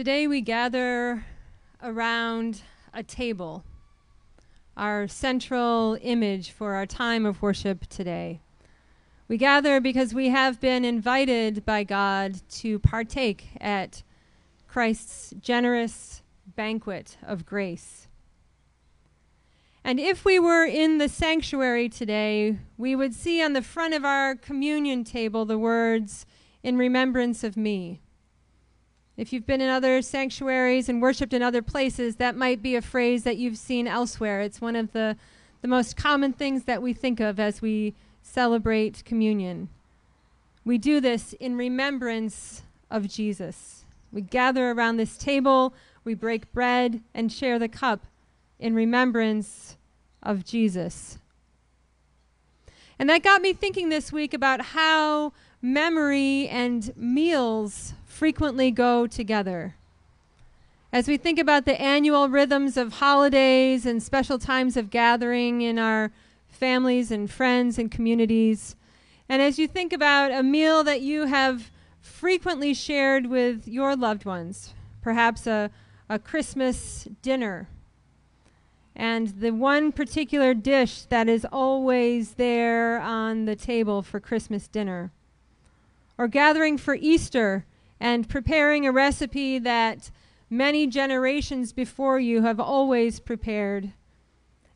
Today we gather around a table, our central image for our time of worship today. We gather because we have been invited by God to partake at Christ's generous banquet of grace. And if we were in the sanctuary today, we would see on the front of our communion table the words, In remembrance of me. If you've been in other sanctuaries and worshiped in other places, that might be a phrase that you've seen elsewhere. It's one of the, the most common things that we think of as we celebrate communion. We do this in remembrance of Jesus. We gather around this table, we break bread, and share the cup in remembrance of Jesus. And that got me thinking this week about how memory and meals frequently go together. As we think about the annual rhythms of holidays and special times of gathering in our families and friends and communities, and as you think about a meal that you have frequently shared with your loved ones, perhaps a, a Christmas dinner, and the one particular dish that is always there on the table for Christmas dinner, or gathering for Easter and preparing a recipe that many generations before you have always prepared.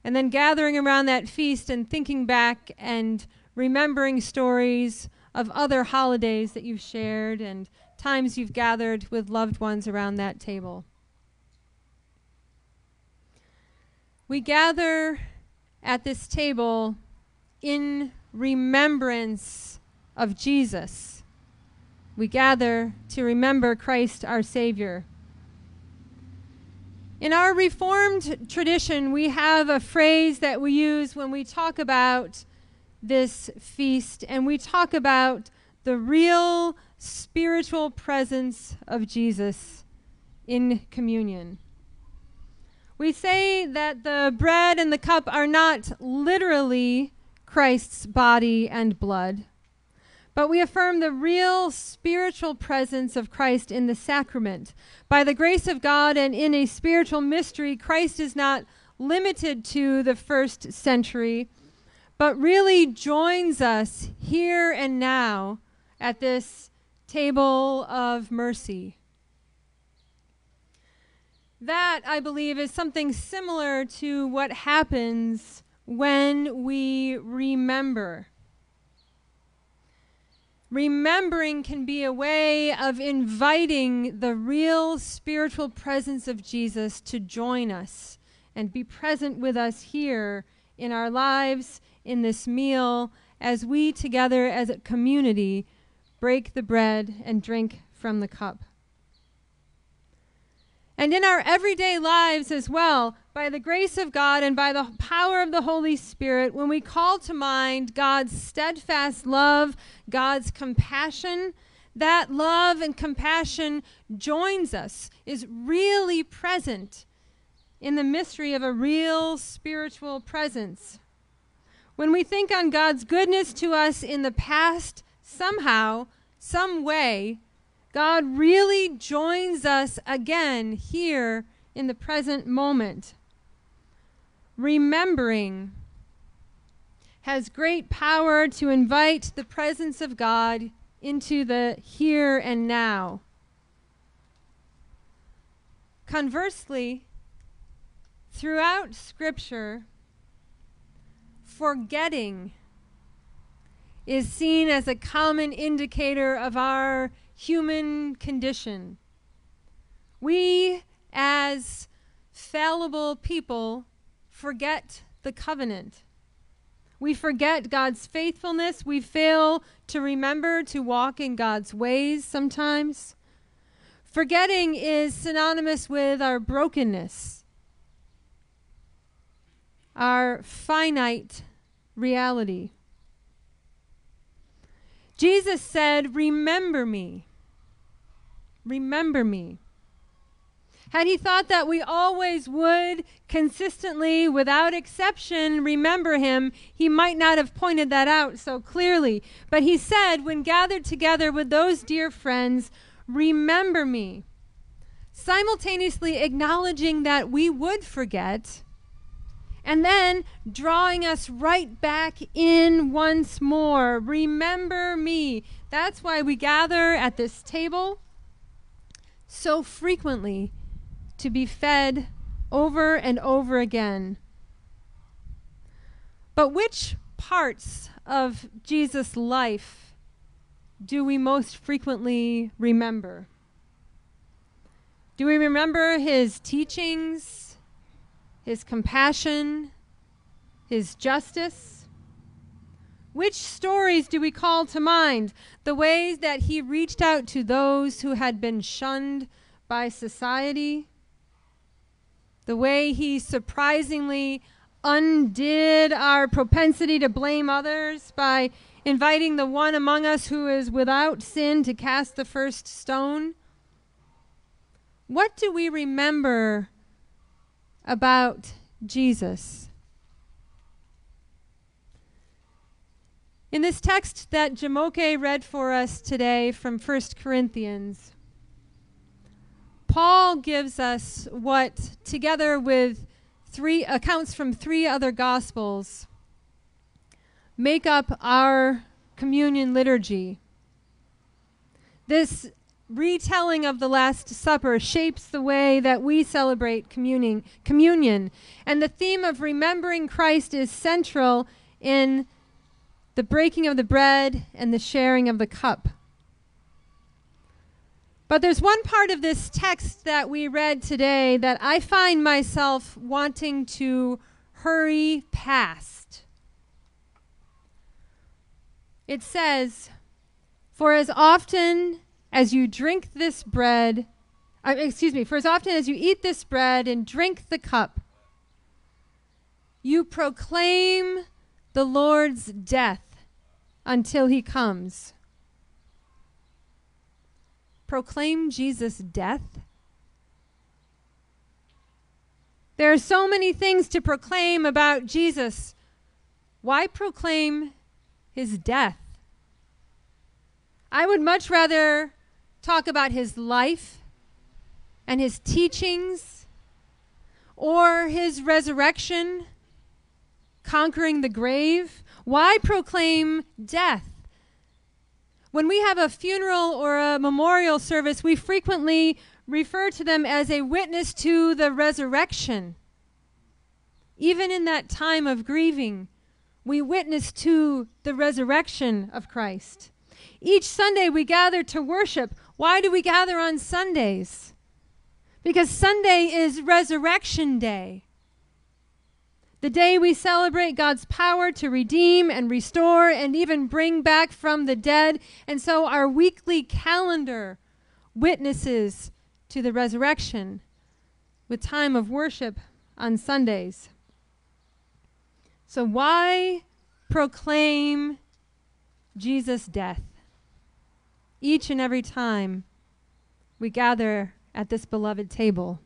And then gathering around that feast and thinking back and remembering stories of other holidays that you've shared and times you've gathered with loved ones around that table. We gather at this table in remembrance of Jesus we gather to remember Christ our Savior. In our Reformed tradition, we have a phrase that we use when we talk about this feast, and we talk about the real spiritual presence of Jesus in communion. We say that the bread and the cup are not literally Christ's body and blood but we affirm the real spiritual presence of Christ in the sacrament. By the grace of God and in a spiritual mystery, Christ is not limited to the first century, but really joins us here and now at this table of mercy. That, I believe, is something similar to what happens when we remember. Remembering can be a way of inviting the real spiritual presence of Jesus to join us and be present with us here in our lives, in this meal, as we together as a community break the bread and drink from the cup. And in our everyday lives as well, by the grace of God and by the power of the Holy Spirit, when we call to mind God's steadfast love, God's compassion, that love and compassion joins us, is really present in the mystery of a real spiritual presence. When we think on God's goodness to us in the past, somehow, some way, God really joins us again here in the present moment. Remembering has great power to invite the presence of God into the here and now. Conversely, throughout Scripture, forgetting is seen as a common indicator of our human condition. We, as fallible people, forget the covenant. We forget God's faithfulness. We fail to remember to walk in God's ways sometimes. Forgetting is synonymous with our brokenness, our finite reality. Jesus said, Remember me. Remember me. Had he thought that we always would consistently, without exception, remember him, he might not have pointed that out so clearly. But he said, when gathered together with those dear friends, Remember me. simultaneously acknowledging that we would forget, and then drawing us right back in once more. Remember me. That's why we gather at this table so frequently to be fed over and over again. But which parts of Jesus' life do we most frequently remember? Do we remember his teachings, his compassion, his justice? Which stories do we call to mind? The ways that he reached out to those who had been shunned by society? The way he surprisingly undid our propensity to blame others by inviting the one among us who is without sin to cast the first stone? What do we remember about Jesus? In this text that Jamoke read for us today from 1 Corinthians, Paul gives us what, together with three accounts from three other gospels, make up our communion liturgy. This retelling of the Last Supper shapes the way that we celebrate communing, communion. And the theme of remembering Christ is central in the breaking of the bread and the sharing of the cup. But there's one part of this text that we read today that I find myself wanting to hurry past. It says, For as often as you drink this bread, uh, excuse me, for as often as you eat this bread and drink the cup, you proclaim the Lord's death until he comes proclaim Jesus' death? There are so many things to proclaim about Jesus. Why proclaim his death? I would much rather talk about his life and his teachings or his resurrection, conquering the grave. Why proclaim death? When we have a funeral or a memorial service, we frequently refer to them as a witness to the resurrection. Even in that time of grieving, we witness to the resurrection of Christ. Each Sunday we gather to worship. Why do we gather on Sundays? Because Sunday is Resurrection Day the day we celebrate God's power to redeem and restore and even bring back from the dead. And so our weekly calendar witnesses to the resurrection with time of worship on Sundays. So, why proclaim Jesus' death each and every time we gather at this beloved table?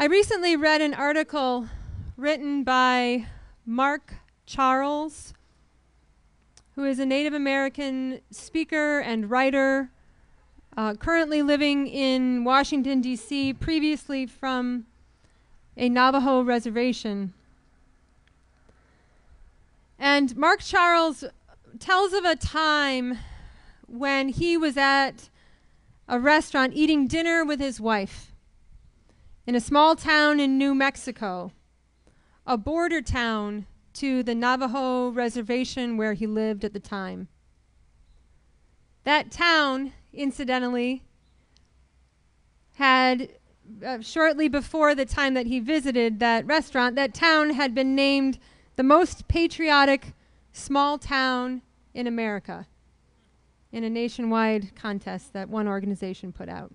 I recently read an article written by Mark Charles, who is a Native American speaker and writer, uh, currently living in Washington, D.C., previously from a Navajo reservation. And Mark Charles tells of a time when he was at a restaurant eating dinner with his wife in a small town in New Mexico, a border town to the Navajo reservation where he lived at the time. That town, incidentally, had uh, shortly before the time that he visited that restaurant, that town had been named the most patriotic small town in America in a nationwide contest that one organization put out.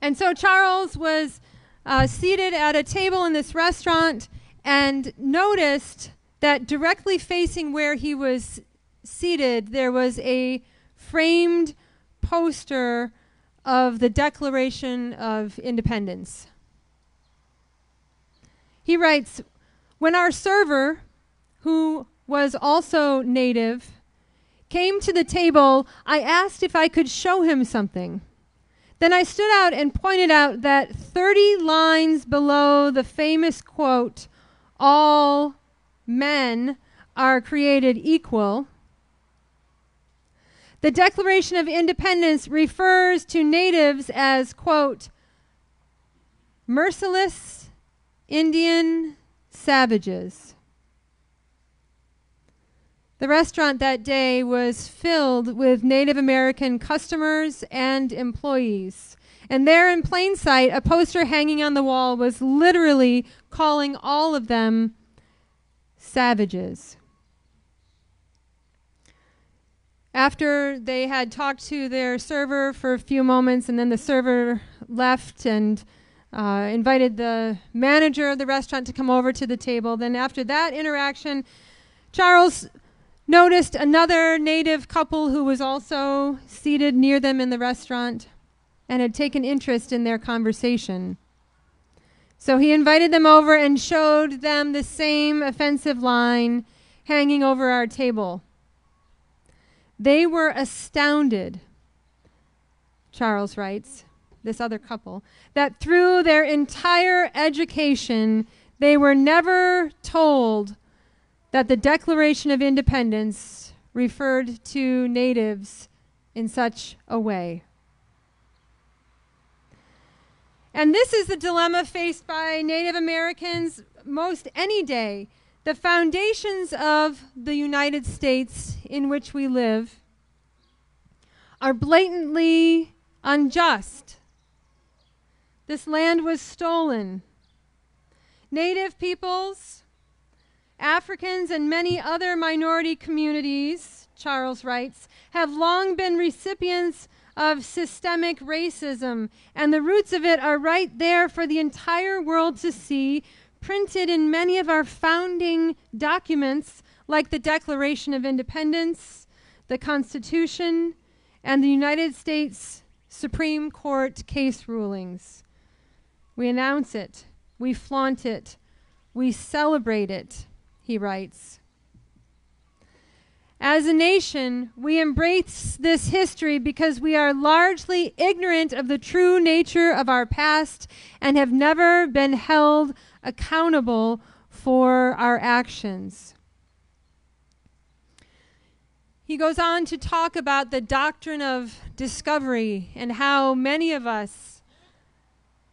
And so Charles was uh, seated at a table in this restaurant and noticed that directly facing where he was seated, there was a framed poster of the Declaration of Independence. He writes When our server, who was also native, came to the table, I asked if I could show him something. Then I stood out and pointed out that 30 lines below the famous quote, All men are created equal, the Declaration of Independence refers to natives as, quote, merciless Indian savages. The restaurant that day was filled with Native American customers and employees. And there in plain sight, a poster hanging on the wall was literally calling all of them savages. After they had talked to their server for a few moments, and then the server left and uh, invited the manager of the restaurant to come over to the table. Then, after that interaction, Charles noticed another native couple who was also seated near them in the restaurant and had taken interest in their conversation. So he invited them over and showed them the same offensive line hanging over our table. They were astounded, Charles writes, this other couple, that through their entire education, they were never told that the Declaration of Independence referred to natives in such a way. And this is the dilemma faced by Native Americans most any day. The foundations of the United States in which we live are blatantly unjust. This land was stolen. Native peoples Africans and many other minority communities, Charles writes, have long been recipients of systemic racism, and the roots of it are right there for the entire world to see, printed in many of our founding documents, like the Declaration of Independence, the Constitution, and the United States Supreme Court case rulings. We announce it, we flaunt it, we celebrate it he writes. As a nation, we embrace this history because we are largely ignorant of the true nature of our past and have never been held accountable for our actions. He goes on to talk about the doctrine of discovery and how many of us,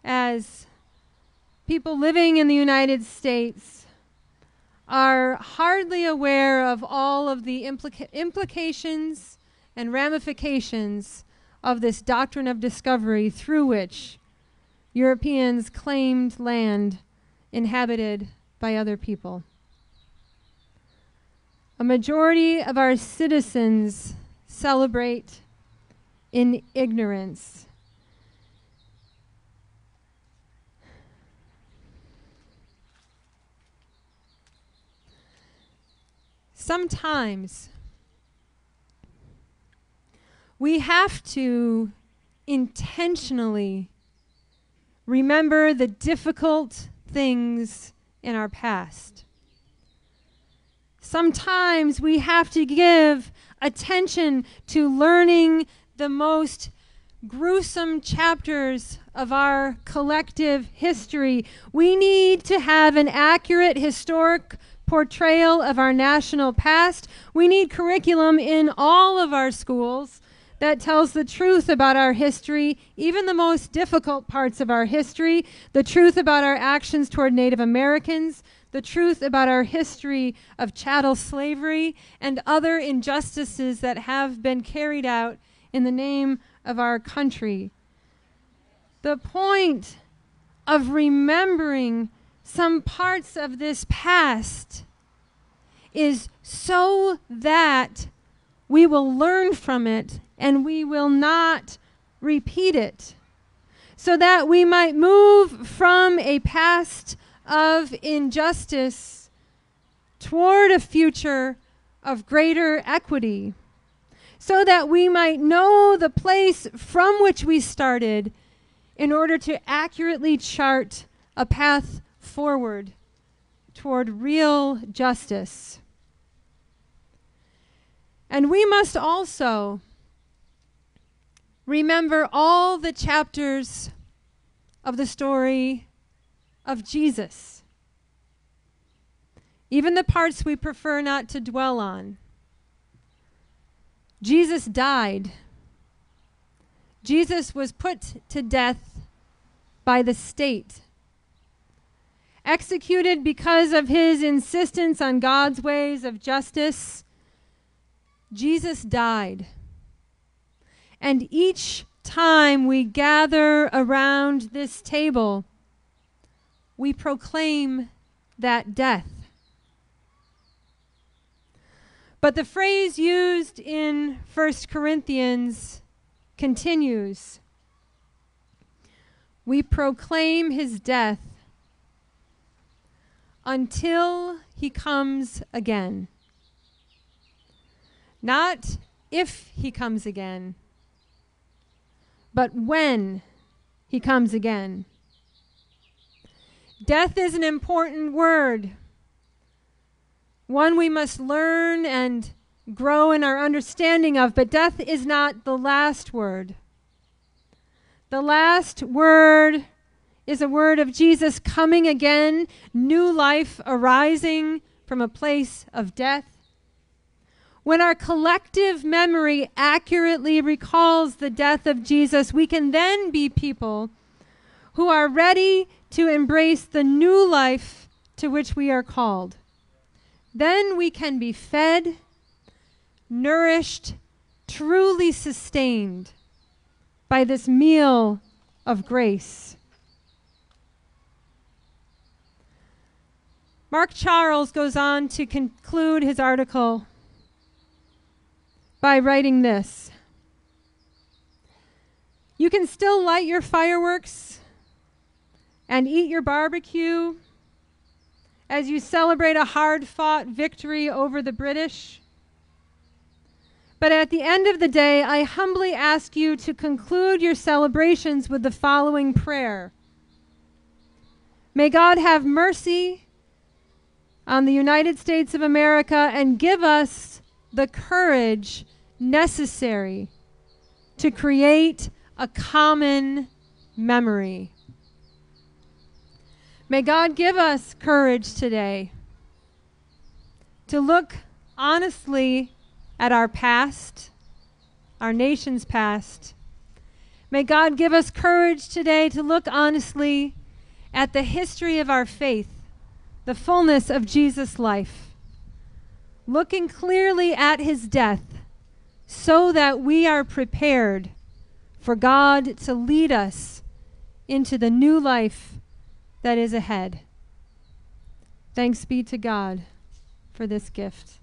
as people living in the United States, are hardly aware of all of the implica- implications and ramifications of this doctrine of discovery through which Europeans claimed land inhabited by other people. A majority of our citizens celebrate in ignorance sometimes we have to intentionally remember the difficult things in our past. Sometimes we have to give attention to learning the most gruesome chapters of our collective history. We need to have an accurate historic portrayal of our national past. We need curriculum in all of our schools that tells the truth about our history, even the most difficult parts of our history, the truth about our actions toward Native Americans, the truth about our history of chattel slavery, and other injustices that have been carried out in the name of our country. The point of remembering some parts of this past is so that we will learn from it and we will not repeat it. So that we might move from a past of injustice toward a future of greater equity. So that we might know the place from which we started in order to accurately chart a path forward toward real justice. And we must also remember all the chapters of the story of Jesus, even the parts we prefer not to dwell on. Jesus died. Jesus was put to death by the state, executed because of his insistence on God's ways of justice. Jesus died. And each time we gather around this table, we proclaim that death. But the phrase used in 1 Corinthians continues We proclaim his death until he comes again. Not if he comes again, but when he comes again. Death is an important word one we must learn and grow in our understanding of, but death is not the last word. The last word is a word of Jesus coming again, new life arising from a place of death. When our collective memory accurately recalls the death of Jesus, we can then be people who are ready to embrace the new life to which we are called. Then we can be fed, nourished, truly sustained by this meal of grace. Mark Charles goes on to conclude his article by writing this You can still light your fireworks and eat your barbecue as you celebrate a hard fought victory over the British. But at the end of the day, I humbly ask you to conclude your celebrations with the following prayer May God have mercy on the United States of America and give us the courage necessary to create a common memory. May God give us courage today to look honestly at our past, our nation's past. May God give us courage today to look honestly at the history of our faith, the fullness of Jesus' life, looking clearly at his death so that we are prepared for God to lead us into the new life that is ahead. Thanks be to God for this gift.